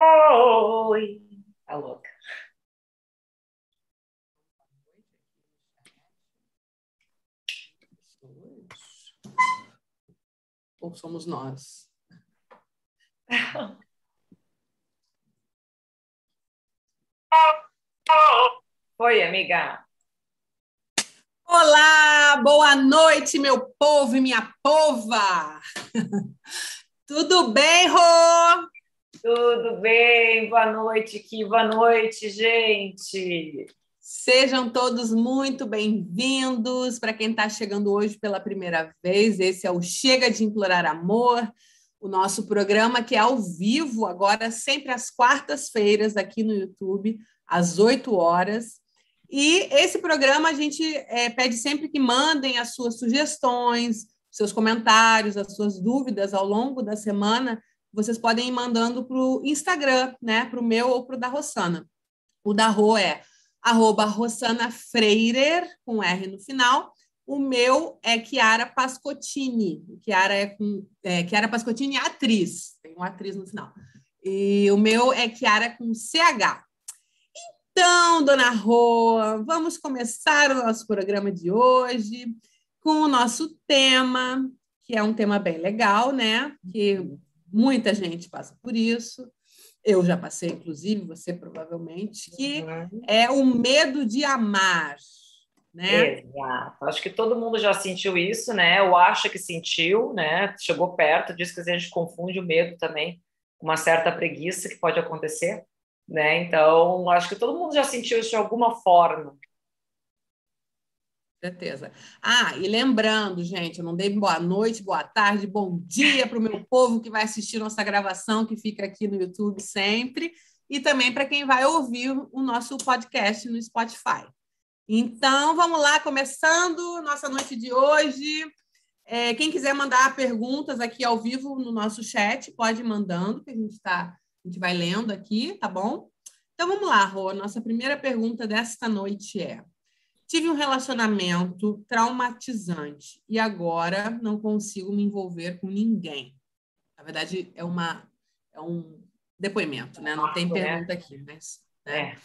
Oi! Tá louca. Ou somos nós? Oi, amiga. Olá, boa noite, meu povo e minha pova. Tudo bem, Rô? Tudo bem, boa noite, que boa noite, gente. Sejam todos muito bem-vindos. Para quem está chegando hoje pela primeira vez, esse é o Chega de Implorar Amor, o nosso programa que é ao vivo, agora sempre às quartas-feiras, aqui no YouTube, às 8 horas. E esse programa a gente é, pede sempre que mandem as suas sugestões, seus comentários, as suas dúvidas ao longo da semana. Vocês podem ir mandando para o Instagram, né? Para o meu ou para o da Rossana. O da Rô é arroba Rossana Freirer, com R no final. O meu é Chiara Pascotini. Chiara é com é, Chiara Pascotini é atriz, tem uma atriz no final. E o meu é Chiara com CH. Então, dona Rô, vamos começar o nosso programa de hoje com o nosso tema, que é um tema bem legal, né? Que muita gente passa por isso. Eu já passei, inclusive, você provavelmente, que uhum. é o medo de amar. Né? Exato. Acho que todo mundo já sentiu isso, né? Ou acha que sentiu, né? Chegou perto, diz que a gente confunde o medo também com uma certa preguiça que pode acontecer né? Então, acho que todo mundo já sentiu isso de alguma forma. Certeza. Ah, e lembrando, gente, eu não dei boa noite, boa tarde, bom dia para o meu povo que vai assistir nossa gravação, que fica aqui no YouTube sempre, e também para quem vai ouvir o nosso podcast no Spotify. Então, vamos lá, começando nossa noite de hoje. É, quem quiser mandar perguntas aqui ao vivo no nosso chat, pode ir mandando, que a gente está a gente vai lendo aqui, tá bom? Então vamos lá, Rô. Nossa primeira pergunta desta noite é: Tive um relacionamento traumatizante e agora não consigo me envolver com ninguém. Na verdade, é, uma, é um depoimento, né? Não tem né? pergunta aqui, mas. Né? É.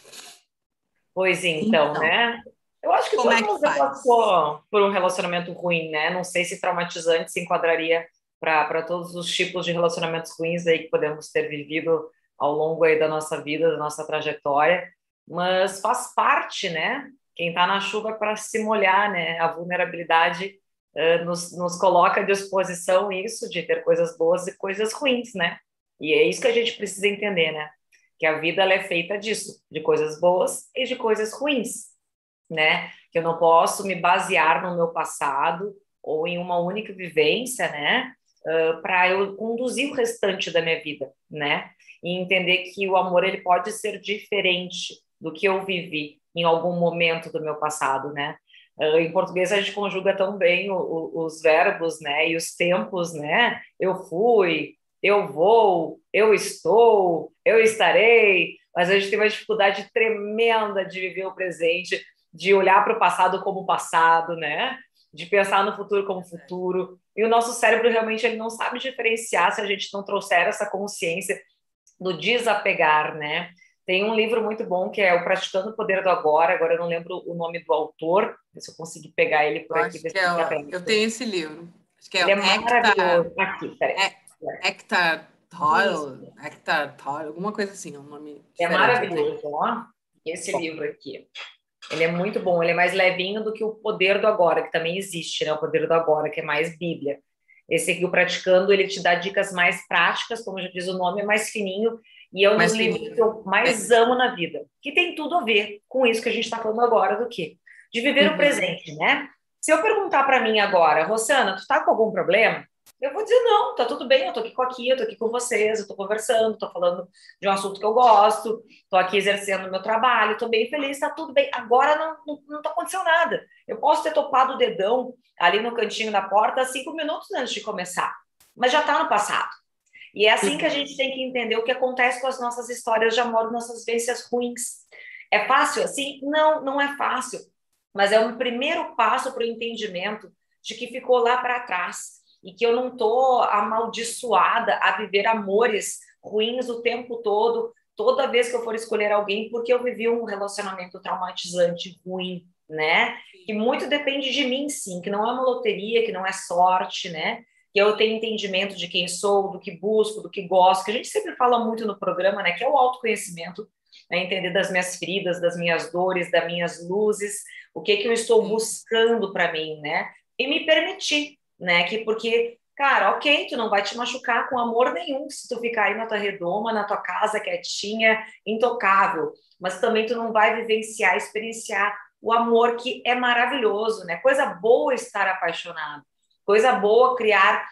Pois então, então, né? Eu acho que todo é que mundo passou por um relacionamento ruim, né? Não sei se traumatizante se enquadraria para todos os tipos de relacionamentos ruins aí que podemos ter vivido ao longo aí da nossa vida, da nossa trajetória, mas faz parte, né? Quem está na chuva para se molhar, né? A vulnerabilidade uh, nos, nos coloca à disposição isso de ter coisas boas e coisas ruins, né? E é isso que a gente precisa entender, né? Que a vida é feita disso, de coisas boas e de coisas ruins, né? Que eu não posso me basear no meu passado ou em uma única vivência, né? uh, para eu conduzir o restante da minha vida, né? E entender que o amor ele pode ser diferente do que eu vivi em algum momento do meu passado, né? Uh, em português a gente conjuga tão bem o, o, os verbos, né? E os tempos, né? Eu fui, eu vou, eu estou, eu estarei. Mas a gente tem uma dificuldade tremenda de viver o presente, de olhar para o passado como passado, né? De pensar no futuro como futuro. E o nosso cérebro realmente ele não sabe diferenciar se a gente não trouxer essa consciência do desapegar, né? Tem um livro muito bom que é o Praticando o Poder do Agora. Agora eu não lembro o nome do autor, se eu conseguir pegar ele por eu aqui. É o, eu tenho esse livro. Acho que é, ele é maravilhoso. Aqui, peraí. É, Hector Toyle, Hector Toyle, alguma coisa assim, é um nome. É maravilhoso, ó. Esse bom. livro aqui. Ele é muito bom, ele é mais levinho do que o Poder do Agora, que também existe, né? O Poder do Agora, que é mais Bíblia. Esse aqui, o Praticando, ele te dá dicas mais práticas, como já diz o nome, é mais fininho, e é um dos livros que eu mais é. amo na vida, que tem tudo a ver com isso que a gente está falando agora, do quê? De viver uhum. o presente, né? Se eu perguntar para mim agora, Rosana, tu tá com algum problema? Eu vou dizer, não, tá tudo bem, eu tô aqui com aqui, eu tô aqui com vocês, eu tô conversando, tô falando de um assunto que eu gosto, tô aqui exercendo o meu trabalho, tô bem feliz, tá tudo bem. Agora não, não, não tá acontecendo nada. Eu posso ter topado o dedão ali no cantinho da porta cinco minutos antes de começar, mas já tá no passado. E é assim que a gente tem que entender o que acontece com as nossas histórias de amor, nossas vivências ruins. É fácil assim? Não, não é fácil. Mas é um primeiro passo para o entendimento de que ficou lá para trás e que eu não estou amaldiçoada a viver amores ruins o tempo todo, toda vez que eu for escolher alguém, porque eu vivi um relacionamento traumatizante ruim, né? Que muito depende de mim, sim, que não é uma loteria, que não é sorte, né? Que eu tenho entendimento de quem sou, do que busco, do que gosto, que a gente sempre fala muito no programa, né? Que é o autoconhecimento, né? entender das minhas feridas, das minhas dores, das minhas luzes, o que que eu estou buscando para mim, né? E me permitir, né? Que porque Cara, ok, tu não vai te machucar com amor nenhum se tu ficar aí na tua redoma, na tua casa, quietinha, intocável. Mas também tu não vai vivenciar, experienciar o amor que é maravilhoso, né? Coisa boa estar apaixonado. Coisa boa criar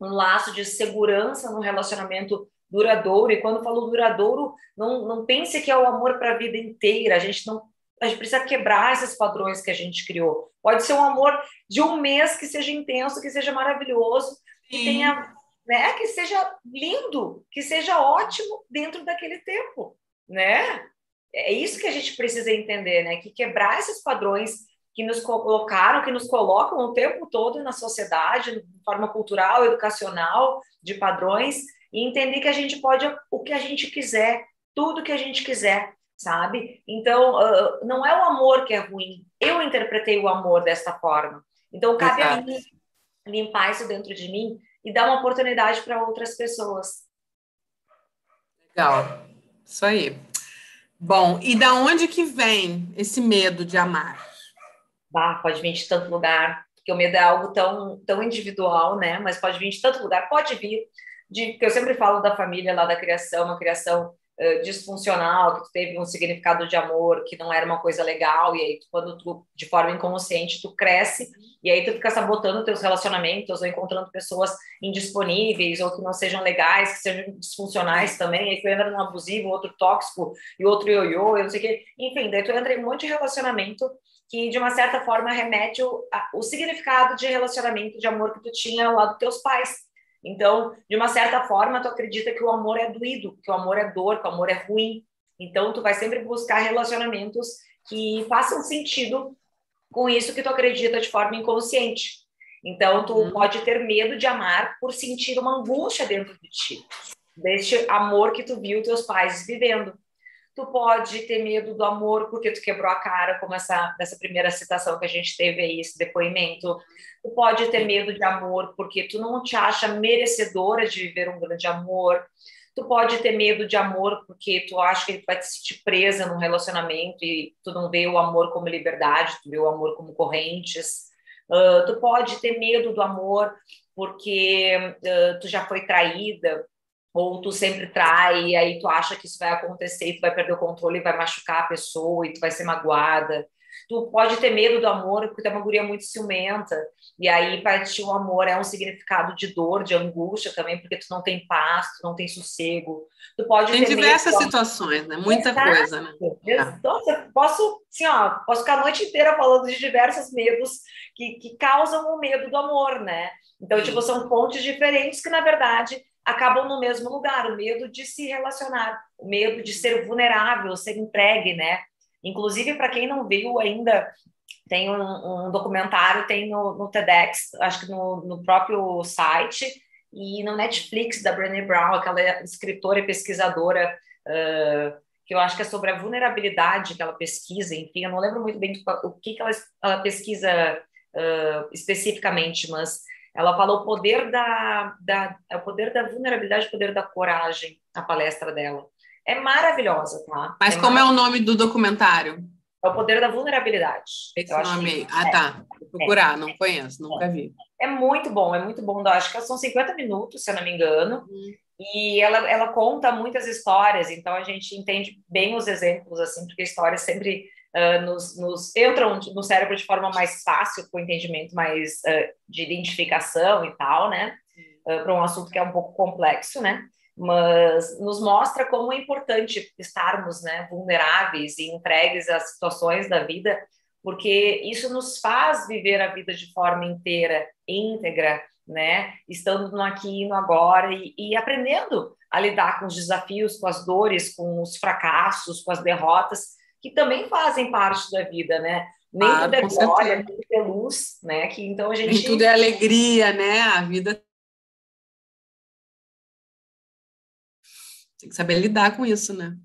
um laço de segurança no relacionamento duradouro. E quando falo duradouro, não, não pense que é o amor para a vida inteira. A gente não a gente precisa quebrar esses padrões que a gente criou. Pode ser um amor de um mês que seja intenso, que seja maravilhoso, que tenha, né, que seja lindo, que seja ótimo dentro daquele tempo, né? É isso que a gente precisa entender, né? Que quebrar esses padrões que nos colocaram, que nos colocam o tempo todo na sociedade, de forma cultural, educacional, de padrões, e entender que a gente pode o que a gente quiser, tudo que a gente quiser, sabe? Então, uh, não é o amor que é ruim. Eu interpretei o amor desta forma. Então, cabe Exato. a mim limpar isso dentro de mim e dar uma oportunidade para outras pessoas. Legal. Isso aí. Bom, e da onde que vem esse medo de amar? Bah, pode vir de tanto lugar, porque o medo é algo tão, tão individual, né? Mas pode vir de tanto lugar. Pode vir de que eu sempre falo da família lá da criação, uma criação uh, disfuncional, que teve um significado de amor que não era uma coisa legal, e aí quando tu, de forma inconsciente, tu cresce, e aí tu fica sabotando teus relacionamentos, ou encontrando pessoas indisponíveis, ou que não sejam legais, que sejam disfuncionais também, aí tu entra num abusivo, outro tóxico, e outro ioiô, eu não sei o quê, enfim, daí tu entra em um monte de relacionamento que de uma certa forma remete o, a, o significado de relacionamento de amor que tu tinha lá dos teus pais. Então, de uma certa forma, tu acredita que o amor é doído, que o amor é dor, que o amor é ruim. Então, tu vai sempre buscar relacionamentos que façam sentido com isso que tu acredita de forma inconsciente. Então, tu hum. pode ter medo de amar por sentir uma angústia dentro de ti, deste amor que tu viu teus pais vivendo tu pode ter medo do amor porque tu quebrou a cara, como essa dessa primeira citação que a gente teve aí, esse depoimento. Tu pode ter medo de amor porque tu não te acha merecedora de viver um grande amor. Tu pode ter medo de amor porque tu acha que tu vai te sentir presa num relacionamento e tu não vê o amor como liberdade, tu vê o amor como correntes. Uh, tu pode ter medo do amor porque uh, tu já foi traída, ou tu sempre trai, e aí tu acha que isso vai acontecer, e tu vai perder o controle e vai machucar a pessoa, e tu vai ser magoada. Tu pode ter medo do amor, porque tu é uma guria muito ciumenta, e aí para ti o amor é um significado de dor, de angústia também, porque tu não tem paz, tu não tem sossego. Tu pode tem diversas situações, né? Muita Exato. coisa, né? Então, posso, assim, ó, posso ficar a noite inteira falando de diversos medos que, que causam o medo do amor, né? Então, tipo, são pontos diferentes que, na verdade, acabam no mesmo lugar, o medo de se relacionar, o medo de ser vulnerável, ser entregue, né? Inclusive, para quem não viu ainda, tem um, um documentário, tem no, no, TEDx, acho que no, no, próprio site, e no Netflix, da Brené Brown, aquela escritora e pesquisadora, uh, que eu acho que é sobre a vulnerabilidade que ela pesquisa, enfim, eu não lembro muito bem o que, que ela, ela pesquisa uh, especificamente, mas ela fala o poder da, da, é o poder da vulnerabilidade, o poder da coragem, a palestra dela. É maravilhosa, tá? Mas é como é o nome do documentário? É o poder da vulnerabilidade. Esse nome. Que, ah, é, tá. Vou procurar, é, não conheço, nunca vi. É muito bom, é muito bom. Acho que são 50 minutos, se eu não me engano. Uhum. E ela, ela conta muitas histórias, então a gente entende bem os exemplos, assim, porque histórias sempre uh, nos, nos, entram no cérebro de forma mais fácil, com entendimento mais uh, de identificação e tal, né? Uh, Para um assunto que é um pouco complexo, né? Mas nos mostra como é importante estarmos né, vulneráveis e entregues às situações da vida, porque isso nos faz viver a vida de forma inteira, íntegra, né? Estando no aqui e no agora e, e aprendendo a lidar com os desafios, com as dores, com os fracassos, com as derrotas, que também fazem parte da vida, né? Nem ah, tudo é glória, nem tudo é luz, né? Que então a gente. Nem tudo é alegria, né? A vida. Tem que saber lidar com isso, né?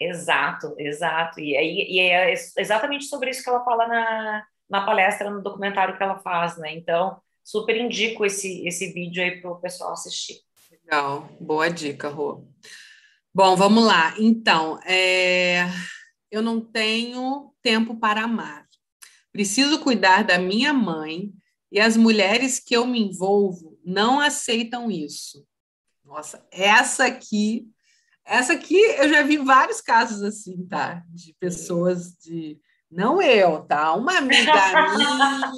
Exato, exato. E, aí, e é exatamente sobre isso que ela fala na, na palestra, no documentário que ela faz, né? Então, super indico esse, esse vídeo aí para o pessoal assistir. Legal, boa dica, Rô. Bom, vamos lá. Então, é... eu não tenho tempo para amar. Preciso cuidar da minha mãe e as mulheres que eu me envolvo não aceitam isso. Nossa, essa aqui, essa aqui eu já vi vários casos assim, tá? De pessoas de não eu, tá? Uma amiga minha,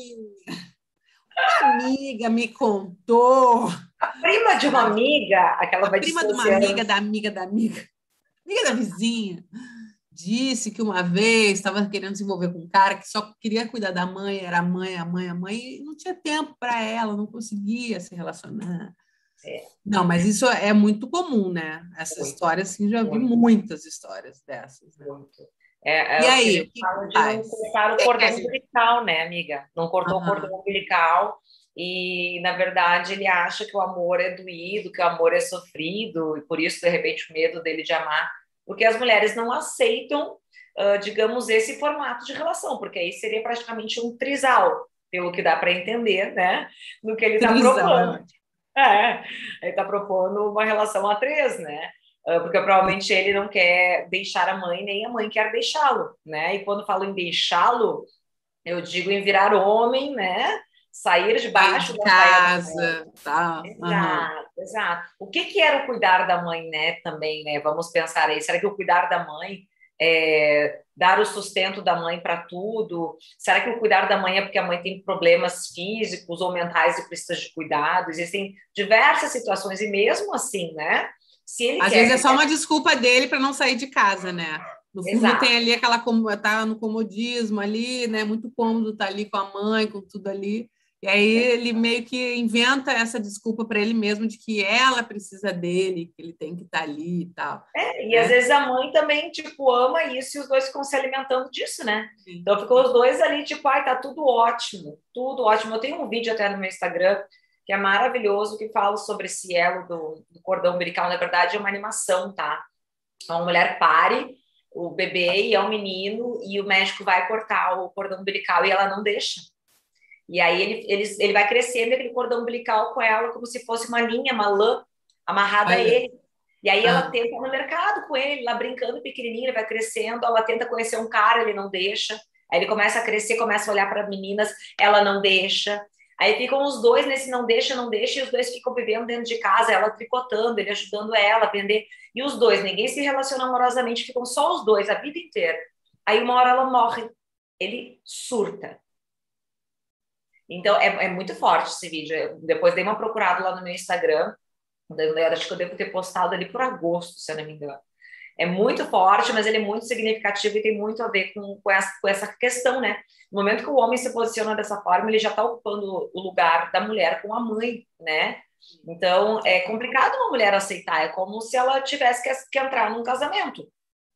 uma amiga me contou. A prima de uma amiga, aquela a vai prima de uma amiga da amiga da amiga, amiga da vizinha, disse que uma vez estava querendo se envolver com um cara que só queria cuidar da mãe, era a mãe, a mãe, a mãe, e não tinha tempo para ela, não conseguia se relacionar. É. Não, mas isso é muito comum, né? Essa muito. história, assim, já vi muitas histórias dessas. Né? Muito. É, é e aí, o que fala de não cortar o cordão umbilical, né, amiga? Não cortou o cordão umbilical e, na verdade, ele acha que o amor é doído, que o amor é sofrido e por isso, de repente, o medo dele de amar, porque as mulheres não aceitam, uh, digamos, esse formato de relação, porque aí seria praticamente um trisal, pelo que dá para entender, né, no que ele está propondo. É, ele está propondo uma relação a três, né? Porque provavelmente ele não quer deixar a mãe, nem a mãe quer deixá-lo, né? E quando falo em deixá-lo, eu digo em virar homem, né? Sair de baixo de casa, tá? Exato, uhum. exato. O que que era o cuidar da mãe, né? Também, né? Vamos pensar aí. Será que o cuidar da mãe é dar o sustento da mãe para tudo? Será que o cuidar da mãe é porque a mãe tem problemas físicos ou mentais e precisa de cuidado? Existem diversas situações e mesmo assim, né? Se ele Às vezes é só uma desculpa dele para não sair de casa, né? No fundo Exato. tem ali aquela tá no comodismo ali, né? Muito cômodo estar tá ali com a mãe, com tudo ali. E aí ele meio que inventa essa desculpa para ele mesmo de que ela precisa dele, que ele tem que estar tá ali e tal. É, e né? às vezes a mãe também, tipo, ama isso e os dois ficam se alimentando disso, né? Sim. Então ficou os dois ali, tipo, ai, tá tudo ótimo, tudo ótimo. Eu tenho um vídeo até no meu Instagram que é maravilhoso, que fala sobre esse elo do, do cordão umbilical. Na verdade, é uma animação, tá? Uma mulher pare o bebê e é um menino, e o médico vai cortar o cordão umbilical e ela não deixa. E aí ele, ele, ele vai crescendo aquele cordão umbilical com ela como se fosse uma linha, uma lã amarrada a ele. E aí ela ah. tenta no mercado com ele, lá brincando pequenininho, ele vai crescendo, ela tenta conhecer um cara, ele não deixa. Aí ele começa a crescer, começa a olhar para meninas, ela não deixa. Aí ficam os dois nesse não deixa, não deixa, e os dois ficam vivendo dentro de casa, ela tricotando, ele ajudando ela a vender. E os dois, ninguém se relaciona amorosamente, ficam só os dois a vida inteira. Aí uma hora ela morre, ele surta. Então é, é muito forte esse vídeo. Eu depois dei uma procurada lá no meu Instagram. Acho que eu devo ter postado ali por agosto, se eu não me engano é muito forte, mas ele é muito significativo e tem muito a ver com, com, essa, com essa questão, né? No momento que o homem se posiciona dessa forma, ele já está ocupando o lugar da mulher com a mãe, né? Então, é complicado uma mulher aceitar, é como se ela tivesse que, que entrar num casamento,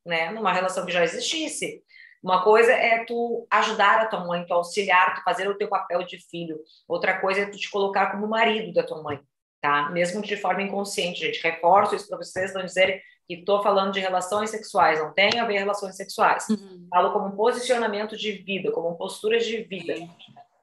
né? Numa relação que já existisse. Uma coisa é tu ajudar a tua mãe, tu auxiliar, tu fazer o teu papel de filho. Outra coisa é tu te colocar como marido da tua mãe, tá? Mesmo de forma inconsciente, gente. Reforço isso para vocês não dizerem que estou falando de relações sexuais, não tem a ver relações sexuais. Uhum. Falo como um posicionamento de vida, como postura de vida,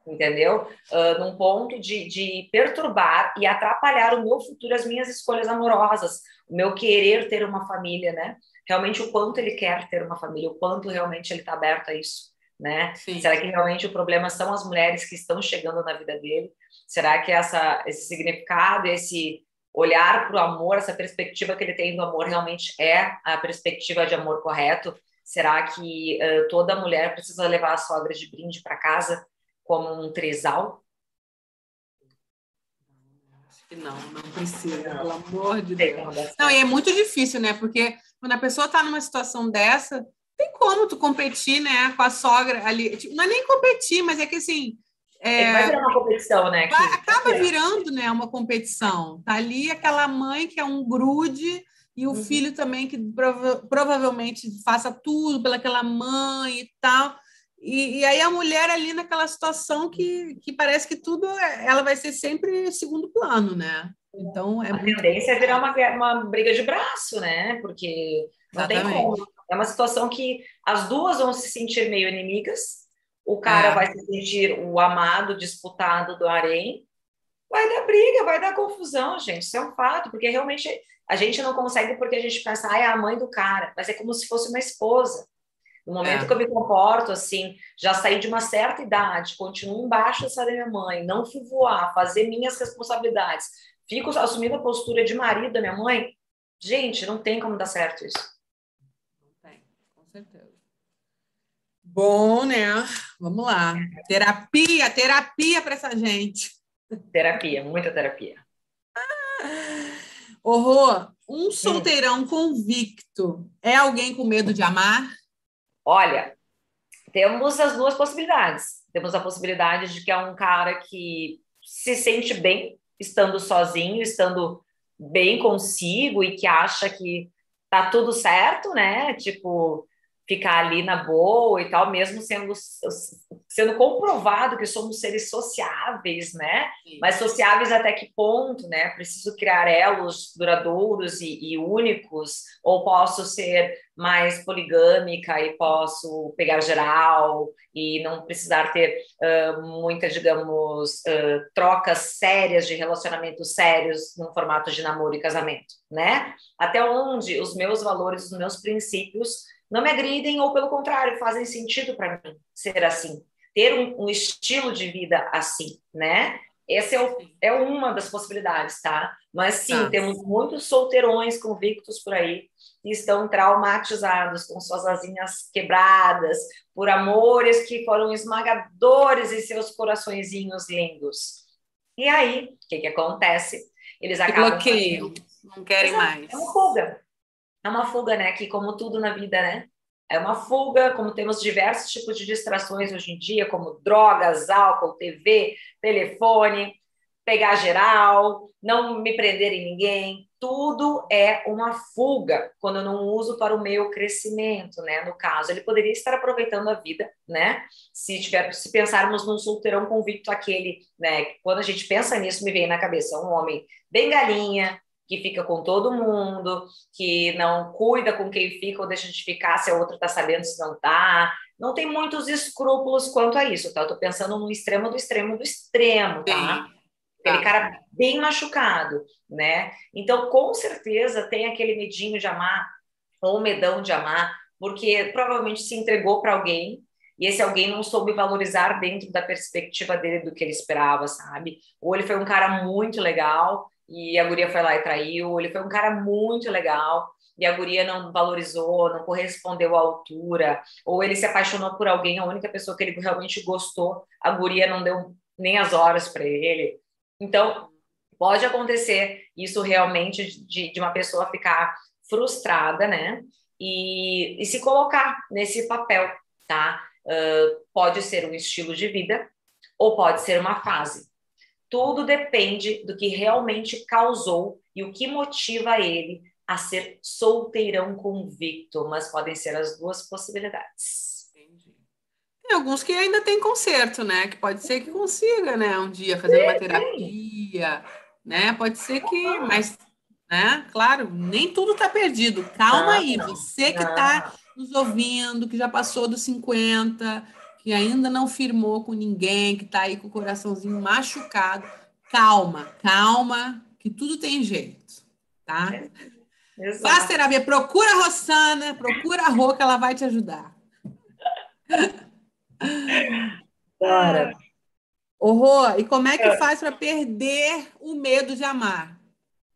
entendeu? Uh, num ponto de, de perturbar e atrapalhar o meu futuro, as minhas escolhas amorosas, o meu querer ter uma família, né? Realmente o quanto ele quer ter uma família, o quanto realmente ele está aberto a isso. Né? Sim. Será que realmente o problema são as mulheres que estão chegando na vida dele? Será que essa, esse significado, esse olhar para o amor, essa perspectiva que ele tem do amor realmente é a perspectiva de amor correto? Será que uh, toda mulher precisa levar a sogra de brinde para casa como um trisal? Não, não precisa, pelo amor de Deus. Não, e é muito difícil, né? Porque quando a pessoa está numa situação dessa, tem como tu competir, né, com a sogra ali. Tipo, não é nem competir, mas é que assim, é, vai virar uma competição, né? Vai, acaba virando né, uma competição. Tá ali aquela mãe que é um grude e o uhum. filho também que prova provavelmente faça tudo pelaquela mãe e tal. E, e, aí a mulher ali naquela situação que, que parece que tudo é, ela vai ser sempre segundo plano, né? Então, é a muito... tendência é virar uma, uma briga de braço, né? Porque não Exatamente. tem como. É uma situação que as duas vão se sentir meio inimigas. O cara é. vai se sentir o amado, disputado do harém. Vai dar briga, vai dar confusão, gente. Isso é um fato, porque realmente a gente não consegue porque a gente pensa, ah, é a mãe do cara, mas é como se fosse uma esposa. No momento é. que eu me comporto assim, já saí de uma certa idade, continuo embaixo dessa da minha mãe, não fui voar, fazer minhas responsabilidades, fico assumindo a postura de marido da minha mãe, gente, não tem como dar certo isso. Não tem, com certeza. Bom, né? Vamos lá. Terapia, terapia para essa gente. Terapia, muita terapia. Horror, um solteirão hum. convicto é alguém com medo de amar? Olha, temos as duas possibilidades. Temos a possibilidade de que é um cara que se sente bem estando sozinho, estando bem consigo e que acha que tá tudo certo, né? Tipo, ficar ali na boa e tal, mesmo sendo, sendo comprovado que somos seres sociáveis, né? Sim. Mas sociáveis até que ponto, né? Preciso criar elos duradouros e, e, únicos, ou posso ser mais poligâmica e posso pegar geral e não precisar ter uh, muitas, digamos, uh, trocas sérias de relacionamentos sérios no formato de namoro e casamento, né? Até onde os meus valores, os meus princípios não me agridem ou, pelo contrário, fazem sentido para mim ser assim, ter um, um, estilo de vida assim, né? Essa é, o, é uma das possibilidades, tá? Mas sim, ah. temos muitos solteirões convictos por aí que estão traumatizados, com suas asinhas quebradas, por amores que foram esmagadores em seus coraçõezinhos lindos. E aí, o que, que acontece? Eles acabam. Bloqueiam, não querem mais. É uma fuga é uma fuga, né? Que como tudo na vida, né? É uma fuga, como temos diversos tipos de distrações hoje em dia, como drogas, álcool, TV, telefone, pegar geral, não me prender em ninguém. Tudo é uma fuga quando eu não uso para o meu crescimento, né? No caso, ele poderia estar aproveitando a vida, né? Se tiver, se pensarmos num solteirão convicto aquele, né? Quando a gente pensa nisso, me vem na cabeça um homem bem galinha, que fica com todo mundo, que não cuida com quem fica ou deixa de ficar se a outra está sabendo se não está. Não tem muitos escrúpulos quanto a isso, tá? Eu estou pensando no extremo do extremo do extremo, tá? Sim. Aquele tá. cara bem machucado, né? Então, com certeza, tem aquele medinho de amar ou medão de amar, porque provavelmente se entregou para alguém e esse alguém não soube valorizar dentro da perspectiva dele do que ele esperava, sabe? Ou ele foi um cara muito legal e a guria foi lá e traiu. Ele foi um cara muito legal e a guria não valorizou, não correspondeu à altura, ou ele se apaixonou por alguém, a única pessoa que ele realmente gostou, a guria não deu nem as horas para ele. Então, pode acontecer isso realmente de, de uma pessoa ficar frustrada, né? E, e se colocar nesse papel, tá? Uh, pode ser um estilo de vida ou pode ser uma fase. Tudo depende do que realmente causou e o que motiva ele a ser solteirão convicto, mas podem ser as duas possibilidades. Entendi. Tem alguns que ainda tem conserto, né? Que pode ser que consiga, né? Um dia fazer uma terapia, né? Pode ser que, mas, né? Claro, nem tudo está perdido. Calma aí, você que está nos ouvindo, que já passou dos 50, que ainda não firmou com ninguém, que está aí com o coraçãozinho machucado, calma, calma, que tudo tem jeito, tá? Exato. Faz terapia, procura a Rossana, procura a Rô, que ela vai te ajudar. Bora. Ô, Rô, e como é que é. faz para perder o medo de amar?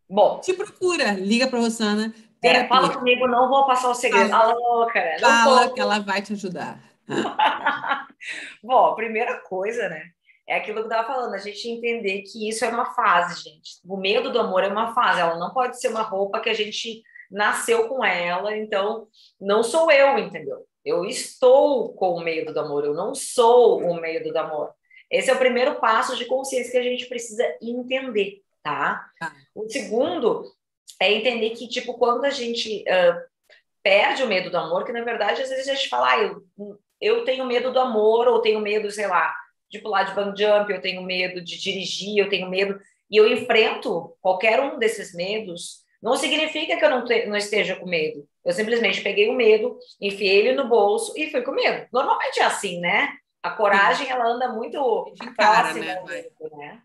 Bom. Te procura, liga para a Rossana. É, fala comigo, não vou passar o segredo. Fala, louca, fala que ela vai te ajudar. Bom, a primeira coisa, né? É aquilo que eu estava falando, a gente entender que isso é uma fase, gente. O medo do amor é uma fase, ela não pode ser uma roupa que a gente nasceu com ela, então não sou eu, entendeu? Eu estou com o medo do amor, eu não sou o medo do amor. Esse é o primeiro passo de consciência que a gente precisa entender, tá? tá. O segundo é entender que, tipo, quando a gente uh, perde o medo do amor, que na verdade às vezes a gente fala, ah, eu eu tenho medo do amor, ou tenho medo, sei lá, de pular de bang jump, eu tenho medo de dirigir, eu tenho medo. e eu enfrento qualquer um desses medos, não significa que eu não, te, não esteja com medo. Eu simplesmente peguei o medo, enfiei ele no bolso e fui com medo. Normalmente é assim, né? A coragem, ela anda muito próxima né? Medo, né?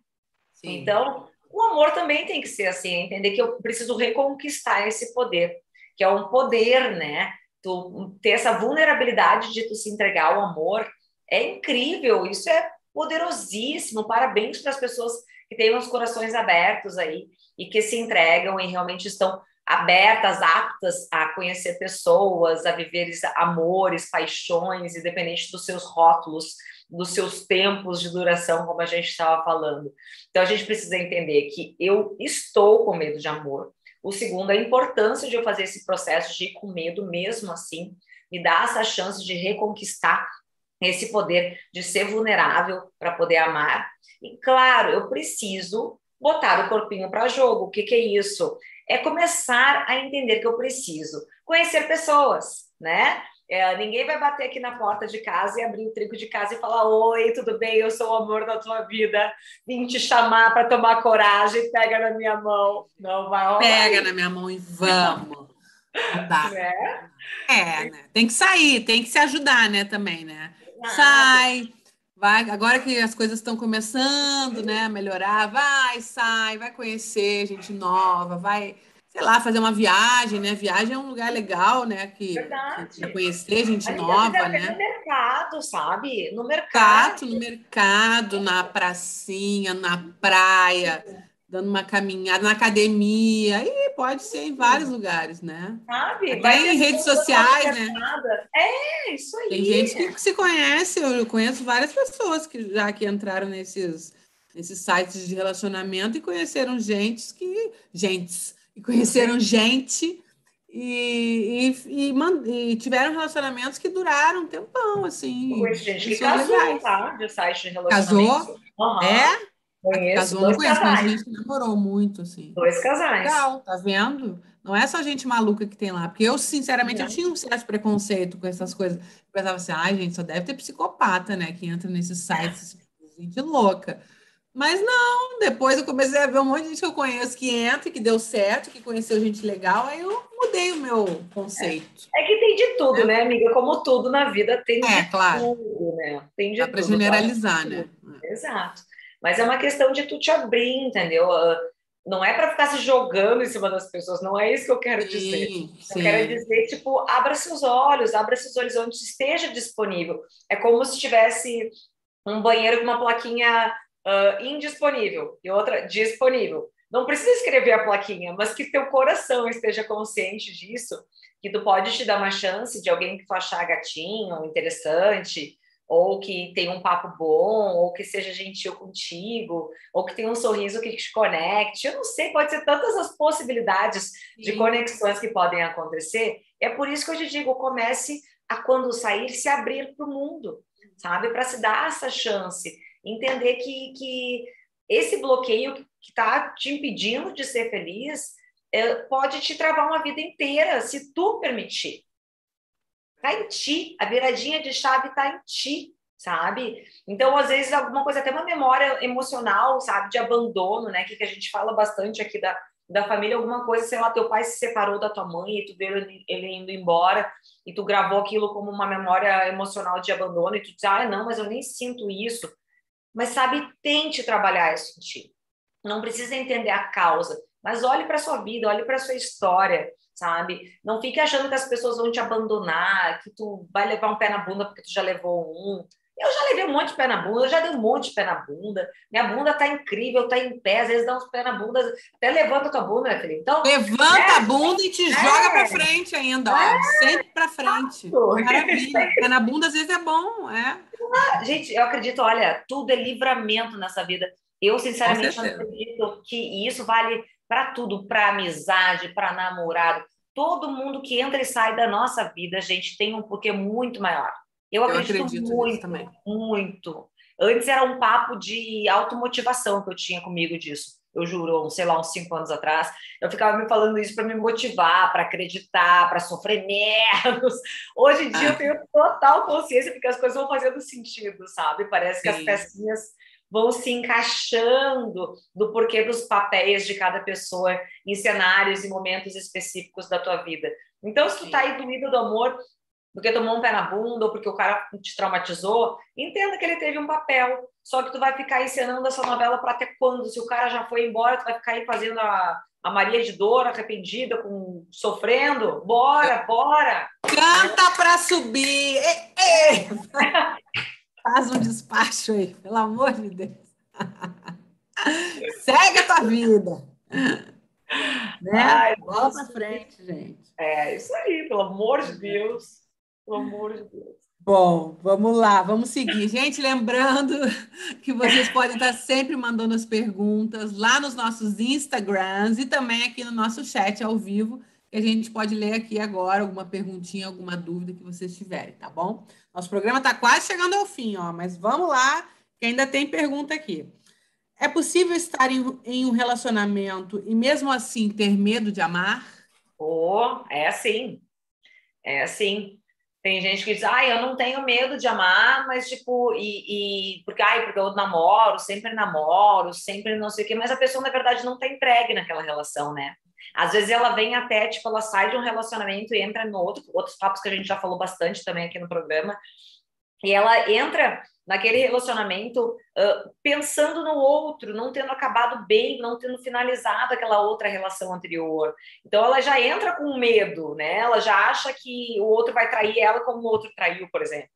Então, o amor também tem que ser assim, entender que eu preciso reconquistar esse poder, que é um poder, né? Tu ter essa vulnerabilidade de tu se entregar ao amor é incrível, isso é poderosíssimo. Parabéns para as pessoas que têm os corações abertos aí e que se entregam e realmente estão abertas, aptas a conhecer pessoas, a viver amores, paixões, independente dos seus rótulos, dos seus tempos de duração, como a gente estava falando. Então a gente precisa entender que eu estou com medo de amor. O segundo, a importância de eu fazer esse processo de ir com medo mesmo assim, me dá essa chance de reconquistar esse poder de ser vulnerável para poder amar. E claro, eu preciso botar o corpinho para jogo. O que, que é isso? É começar a entender que eu preciso conhecer pessoas, né? É, ninguém vai bater aqui na porta de casa e abrir o trinco de casa e falar: Oi, tudo bem? Eu sou o amor da tua vida. Vim te chamar para tomar coragem. Pega na minha mão. Não vai rolar. Pega na minha mão e vamos. Tá. É? é, né? Tem que sair, tem que se ajudar, né? Também, né? Sai, vai. Agora que as coisas estão começando, né? A melhorar, vai, sai, vai conhecer gente nova, vai sei lá, fazer uma viagem, né? Viagem é um lugar legal, né? Que, que conhecer gente nova, né? No mercado, sabe? No mercado. no mercado, na pracinha, na praia, dando uma caminhada, na academia, e pode ser em vários lugares, né? Sabe? Até Vai em redes sociais, né? É, isso aí. Tem gente que se conhece, eu conheço várias pessoas que já que entraram nesses, nesses sites de relacionamento e conheceram gente que. Gentes e conheceram gente e, e, e, e, tiveram relacionamentos que duraram um tempão, assim. Conheço gente que casou, legais. tá? De site de relacionamento. Casou? Uhum. É? Conheço casou, não conheço, casais. mas a gente namorou muito, assim. Dois casais. Legal, tá vendo? Não é só gente maluca que tem lá. Porque eu, sinceramente, eu tinha um certo preconceito com essas coisas. Eu pensava assim, ai, gente, só deve ter psicopata, né? Que entra nesses sites, gente louca. Mas não, depois eu comecei a ver um monte de gente que eu conheço que entra, que deu certo, que conheceu gente legal, aí eu mudei o meu conceito. É, é que tem de tudo, é. né, amiga? Como tudo na vida tem é, de claro. tudo, né? Tem de Dá para generalizar, né? Exato. Mas é uma questão de tu te abrir, entendeu? Ah, não é para ficar se jogando em cima das pessoas, não é isso que eu quero sim, dizer. Sim. Eu quero dizer, tipo, abra seus olhos, abra seus horizontes, esteja disponível. É como se tivesse um banheiro com uma plaquinha uh, indisponível e outra disponível. Não precisa escrever a plaquinha, mas que teu coração esteja consciente disso, que tu pode te dar uma chance de alguém que tu achar gatinho, interessante, ou que tem um papo bom, ou que seja gentil contigo, ou que tenha um sorriso que te conecte. Eu não sei, pode ser tantas as possibilidades Sim. de conexões que podem acontecer. É por isso que eu te digo, comece a quando sair se abrir para o mundo, sabe? Para se dar essa chance entender que, que esse bloqueio que está te impedindo de ser feliz é, pode te travar uma vida inteira, se tu permitir. Está em ti, a viradinha de chave está em ti, sabe? Então, às vezes, alguma coisa, até uma memória emocional, sabe, de abandono, né, que, que a gente fala bastante aqui da, da família, alguma coisa, sei lá, teu pai se separou da tua mãe e tu viu ele, ele indo embora e tu gravou aquilo como uma memória emocional de abandono e tu diz, ah, não, mas eu nem sinto isso. Mas, sabe, tente trabalhar isso em ti. Não precisa entender a causa, mas olhe para sua vida, olhe para sua história, sabe? Não fique achando que as pessoas vão te abandonar, que tu vai levar um pé na bunda porque tu já levou um. Eu já levei um monte de pé na bunda, eu já dei um monte de pé na bunda. Minha bunda tá incrível, tá em pé, às vezes dá uns pé na bunda, até levanta a tua bunda, né, Felipe? Então, levanta é, a bunda e te é, joga para frente ainda, ó. É, sempre para frente. Maravilha. pé na bunda às vezes é bom, é. Ah, gente, eu acredito, olha, tudo é livramento nessa vida. Eu, sinceramente, acredito que isso vale para tudo, para amizade, para namorado. Todo mundo que entra e sai da nossa vida, gente, tem um porquê muito maior. Eu acredito, eu acredito muito, também. muito. Antes era um papo de automotivação que eu tinha comigo disso eu juro, sei lá, uns cinco anos atrás, eu ficava me falando isso para me motivar, para acreditar, para sofrer menos. Hoje em dia eu tenho total consciência porque as coisas vão fazendo sentido, sabe? Parece Sim. que as pecinhas vão se encaixando do porquê dos papéis de cada pessoa em cenários e momentos específicos da tua vida. Então, se tu tá aí doído do amor, porque tomou um pé na bunda ou porque o cara te traumatizou, entenda que ele teve um papel. Só que tu vai ficar encenando essa novela para até quando? Se o cara já foi embora, tu vai ficar aí fazendo a, a Maria de Dor, arrependida, com, sofrendo? Bora, bora! Canta para subir! Ei, ei. Faz um despacho aí, pelo amor de Deus. Segue a tua vida. Né? Ai, Bola para frente, gente. É, isso aí, pelo amor de Deus. Pelo amor de Deus. Bom, vamos lá, vamos seguir. Gente, lembrando que vocês podem estar sempre mandando as perguntas lá nos nossos Instagrams e também aqui no nosso chat ao vivo, que a gente pode ler aqui agora alguma perguntinha, alguma dúvida que vocês tiverem, tá bom? Nosso programa está quase chegando ao fim, ó, mas vamos lá, que ainda tem pergunta aqui. É possível estar em, em um relacionamento e mesmo assim ter medo de amar? Oh, é assim. É assim. Tem gente que diz, ah, eu não tenho medo de amar, mas tipo, e, e porque, ai, porque eu namoro, sempre namoro, sempre não sei o quê, mas a pessoa, na verdade, não tá entregue naquela relação, né? Às vezes ela vem até, tipo, ela sai de um relacionamento e entra no outro, outros papos que a gente já falou bastante também aqui no programa, e ela entra naquele relacionamento uh, pensando no outro, não tendo acabado bem, não tendo finalizado aquela outra relação anterior. Então ela já entra com medo, né? Ela já acha que o outro vai trair ela como o outro traiu, por exemplo.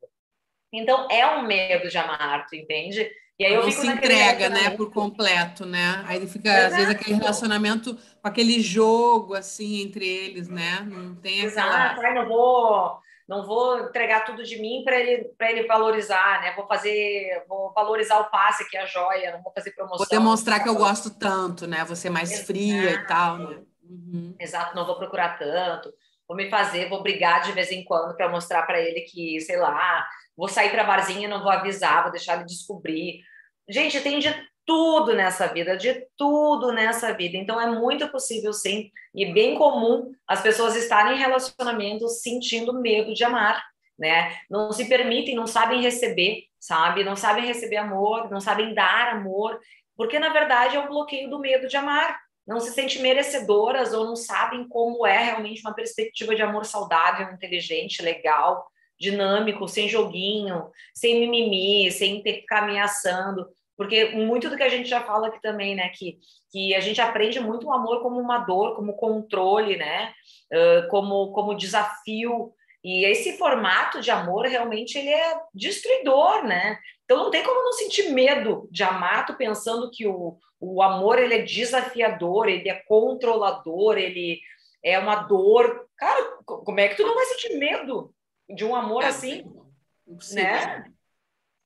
Então é um medo de amar, tu entende? E aí eu não se entrega, né, por completo, né? Aí fica Exato. às vezes aquele relacionamento com aquele jogo assim entre eles, né? Não tem aquela Exato. Ai, não vou não vou entregar tudo de mim para ele para ele valorizar, né? Vou fazer, vou valorizar o passe que é a joia, não vou fazer promoção. Vou demonstrar que eu gosto tanto, né? Vou ser mais Exato. fria e tal, né? Uhum. Exato, não vou procurar tanto. Vou me fazer, vou brigar de vez em quando para mostrar para ele que, sei lá, vou sair para barzinha, não vou avisar, vou deixar ele descobrir. Gente, tem de tudo nessa vida, de tudo nessa vida. Então é muito possível sim, e bem comum as pessoas estarem em relacionamentos sentindo medo de amar, né? Não se permitem, não sabem receber, sabe? Não sabem receber amor, não sabem dar amor, porque na verdade é o bloqueio do medo de amar. Não se sentem merecedoras ou não sabem como é realmente uma perspectiva de amor saudável, inteligente, legal, dinâmico, sem joguinho, sem mimimi, sem ter que ficar ameaçando porque muito do que a gente já fala aqui também, né, que, que a gente aprende muito o amor como uma dor, como controle, né, uh, como, como desafio, e esse formato de amor realmente ele é destruidor, né? Então não tem como não sentir medo de amar, tu pensando que o, o amor ele é desafiador, ele é controlador, ele é uma dor. Cara, como é que tu não vai sentir medo de um amor é, assim? Né?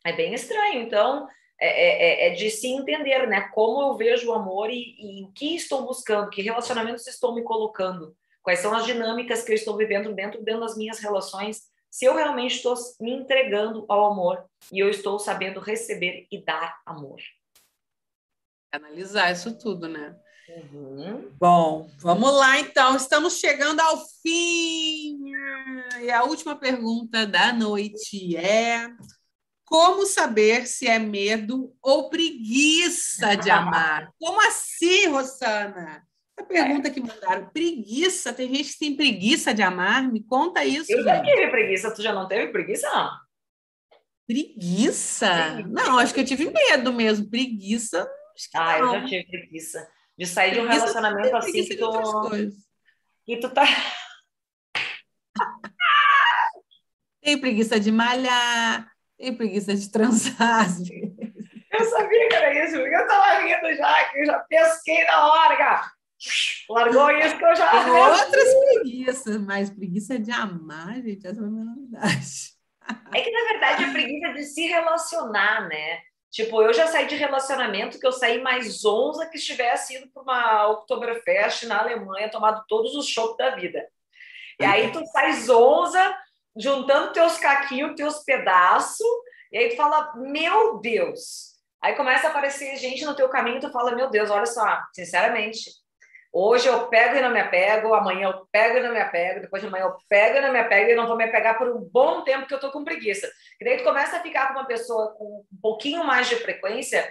É bem estranho. Então, é, é, é, é, de se entender, né? Como eu vejo o amor e, e o que estou buscando, que relacionamentos estou me colocando, quais são as dinâmicas que eu estou vivendo dentro, dentro das minhas relações, se eu realmente estou me entregando ao amor e eu estou sabendo receber e dar amor. Analisar isso tudo, né? Uhum. Bom, vamos lá então. Estamos chegando ao fim. E a última pergunta da noite é: como saber se é medo ou preguiça de amar? Como assim, Rosana? A pergunta é. que mandaram, preguiça? Tem gente que tem preguiça de amar? Me conta isso. Eu já tive preguiça, tu já não teve preguiça? Não. Preguiça? Não, acho que eu tive medo mesmo. Preguiça. ah, não. eu já tive preguiça. De sair preguiça, de um relacionamento assim que tu, que tu tá. Tem preguiça de malhar, tem preguiça de transar às vezes. Eu sabia que era isso, porque eu estava rindo já, que eu já pesquei na hora, cara. Largou isso que eu já. Tem outras preguiças, mas preguiça de amar, gente, essa é uma novidade. É que, na verdade, é preguiça de se relacionar, né? Tipo, eu já saí de relacionamento que eu saí mais onza que estivesse ido para uma Oktoberfest na Alemanha, tomado todos os shows da vida. E aí tu sai onza juntando teus caquinhos, teus pedaços, e aí tu fala, meu Deus. Aí começa a aparecer gente no teu caminho, tu fala, meu Deus, olha só, sinceramente, Hoje eu pego e não me apego, amanhã eu pego e não me apego, depois de amanhã eu pego e não me apego e não vou me apegar por um bom tempo que eu tô com preguiça. E daí tu começa a ficar com uma pessoa com um pouquinho mais de frequência,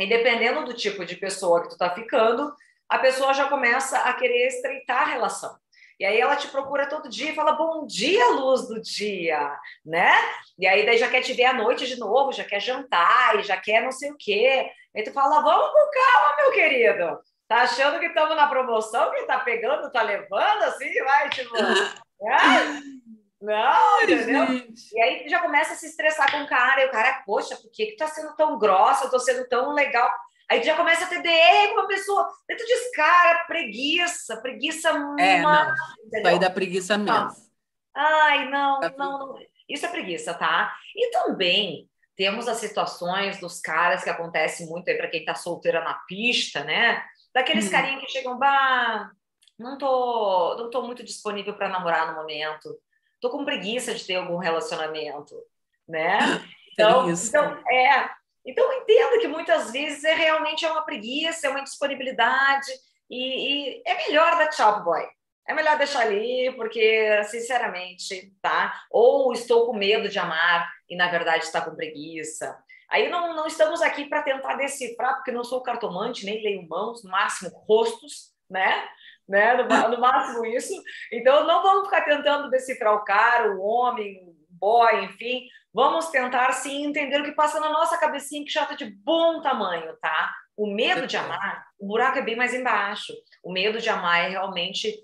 e dependendo do tipo de pessoa que tu tá ficando, a pessoa já começa a querer estreitar a relação. E aí ela te procura todo dia e fala bom dia, luz do dia, né? E aí daí já quer te ver à noite de novo, já quer jantar e já quer não sei o quê. Aí tu fala, vamos com calma, meu querido. Tá achando que estamos na promoção, que tá pegando, tá levando assim, vai, tipo. é? Não, entendeu? Gente. E aí já começa a se estressar com o cara, e o cara, poxa, por que, que tá sendo tão grossa? Eu tô sendo tão legal. Aí já começa a ter DR com uma pessoa. Aí tu diz, cara, preguiça, preguiça É. Isso aí da preguiça mesmo. Ai, não, tá não, não. Isso é preguiça, tá? E também temos as situações dos caras que acontece muito aí para quem tá solteira na pista, né? Daqueles hum. carinha que chegam, bah, não tô, não tô muito disponível para namorar no momento. Tô com preguiça de ter algum relacionamento, né? Então, então é, então entenda que muitas vezes é realmente é uma preguiça, é uma disponibilidade e, e é melhor dar tchau boy. É melhor deixar ali, porque, sinceramente, tá? Ou estou com medo de amar e, na verdade, está com preguiça. Aí não, não estamos aqui para tentar decifrar, porque não sou cartomante, nem leio mãos, no máximo rostos, né? né? No, no máximo isso. Então não vamos ficar tentando decifrar o cara, o homem, enfim. Vamos tentar sim entender o que passa na nossa cabecinha que já está de bom tamanho, tá? O medo de amar, o buraco é bem mais embaixo. O medo de amar é realmente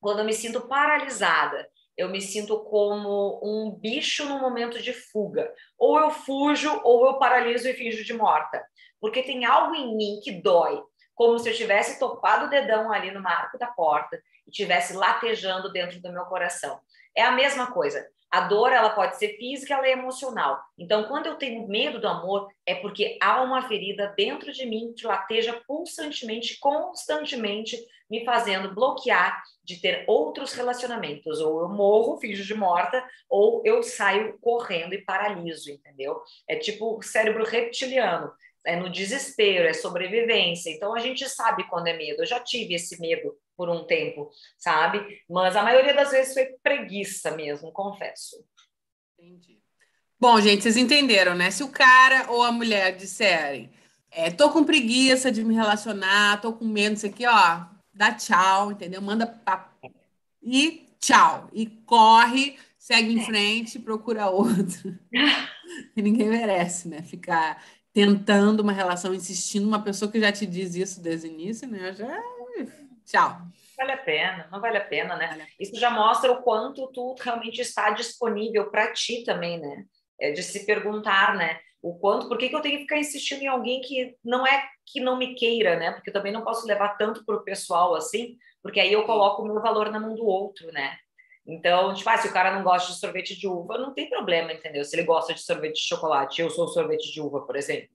quando eu me sinto paralisada eu me sinto como um bicho no momento de fuga. Ou eu fujo, ou eu paraliso e finjo de morta. Porque tem algo em mim que dói, como se eu tivesse topado o dedão ali no marco da porta e tivesse latejando dentro do meu coração. É a mesma coisa. A dor, ela pode ser física, ela é emocional. Então, quando eu tenho medo do amor, é porque há uma ferida dentro de mim que lateja pulsantemente, constantemente, me fazendo bloquear de ter outros relacionamentos. Ou eu morro, finjo de morta, ou eu saio correndo e paraliso, entendeu? É tipo cérebro reptiliano. É no desespero, é sobrevivência. Então a gente sabe quando é medo. Eu já tive esse medo por um tempo, sabe? Mas a maioria das vezes foi preguiça mesmo, confesso. Entendi. Bom, gente, vocês entenderam, né? Se o cara ou a mulher disserem, é, tô com preguiça de me relacionar, tô com medo disso aqui, ó, dá tchau, entendeu? Manda pra... e tchau. E corre, segue em frente, procura outro. e ninguém merece, né? Ficar tentando uma relação, insistindo, uma pessoa que já te diz isso desde o início, né? Já Tchau. Vale a pena, não vale a pena, né? Vale a pena. Isso já mostra o quanto tu realmente está disponível para ti também, né? É de se perguntar, né? O quanto, por que, que eu tenho que ficar insistindo em alguém que não é que não me queira, né? Porque eu também não posso levar tanto para o pessoal assim, porque aí eu coloco o meu valor na mão do outro, né? Então, tipo, ah, se o cara não gosta de sorvete de uva, não tem problema, entendeu? Se ele gosta de sorvete de chocolate, eu sou sorvete de uva, por exemplo.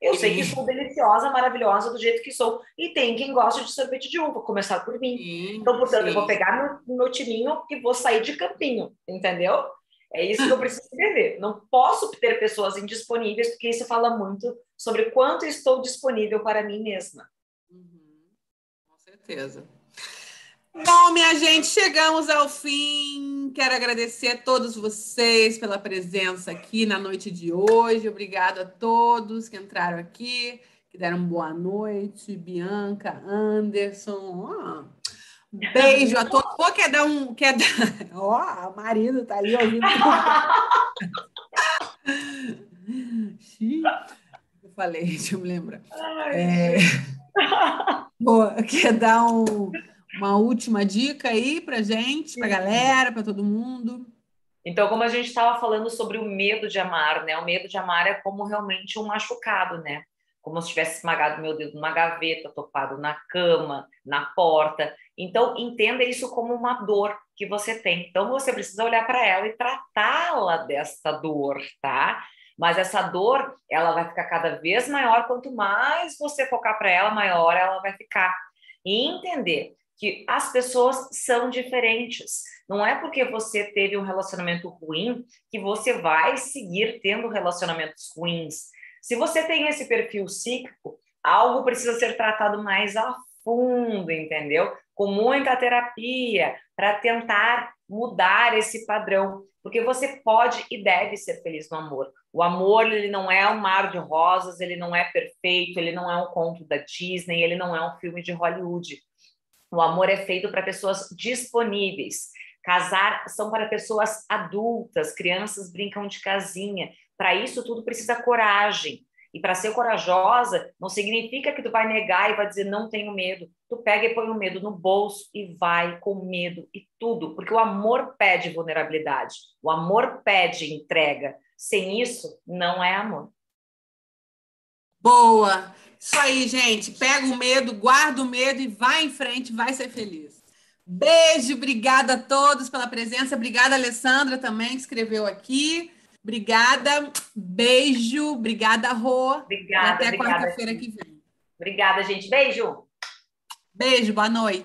Eu sei que sou deliciosa, maravilhosa do jeito que sou. E tem quem gosta de sorvete de uva, começar por mim. Sim, então, portanto, sim. eu vou pegar meu, meu timinho e vou sair de campinho, entendeu? É isso que eu preciso entender. Não posso ter pessoas indisponíveis, porque isso fala muito sobre quanto estou disponível para mim mesma. Uhum, com certeza. Bom, minha gente, chegamos ao fim. Quero agradecer a todos vocês pela presença aqui na noite de hoje. Obrigada a todos que entraram aqui, que deram boa noite. Bianca, Anderson. Beijo a todos. Pô, quer dar um. Quer dar... Ó, oh, o marido tá ali ouvindo. eu falei, deixa eu me lembrar. É... Pô, quer dar um uma última dica aí para gente, para a galera, para todo mundo. Então, como a gente estava falando sobre o medo de amar, né? O medo de amar é como realmente um machucado, né? Como se tivesse esmagado meu dedo numa gaveta, topado na cama, na porta. Então, entenda isso como uma dor que você tem. Então, você precisa olhar para ela e tratá-la dessa dor, tá? Mas essa dor, ela vai ficar cada vez maior. Quanto mais você focar para ela, maior ela vai ficar. E entender que as pessoas são diferentes. Não é porque você teve um relacionamento ruim que você vai seguir tendo relacionamentos ruins. Se você tem esse perfil cíclico, algo precisa ser tratado mais a fundo, entendeu? Com muita terapia, para tentar mudar esse padrão. Porque você pode e deve ser feliz no amor. O amor, ele não é um mar de rosas, ele não é perfeito, ele não é um conto da Disney, ele não é um filme de Hollywood. O amor é feito para pessoas disponíveis. Casar são para pessoas adultas, crianças brincam de casinha. Para isso tudo precisa coragem. E para ser corajosa, não significa que tu vai negar e vai dizer não tenho medo. Tu pega e põe o medo no bolso e vai com medo e tudo, porque o amor pede vulnerabilidade. O amor pede entrega. Sem isso, não é amor. Boa. Isso aí, gente. Pega o medo, guarda o medo e vai em frente, vai ser feliz. Beijo, obrigada a todos pela presença. Obrigada, Alessandra, também, que escreveu aqui. Obrigada, beijo, obrigada, Rô. Obrigada. E até quarta-feira que vem. Obrigada, gente. Beijo. Beijo, boa noite.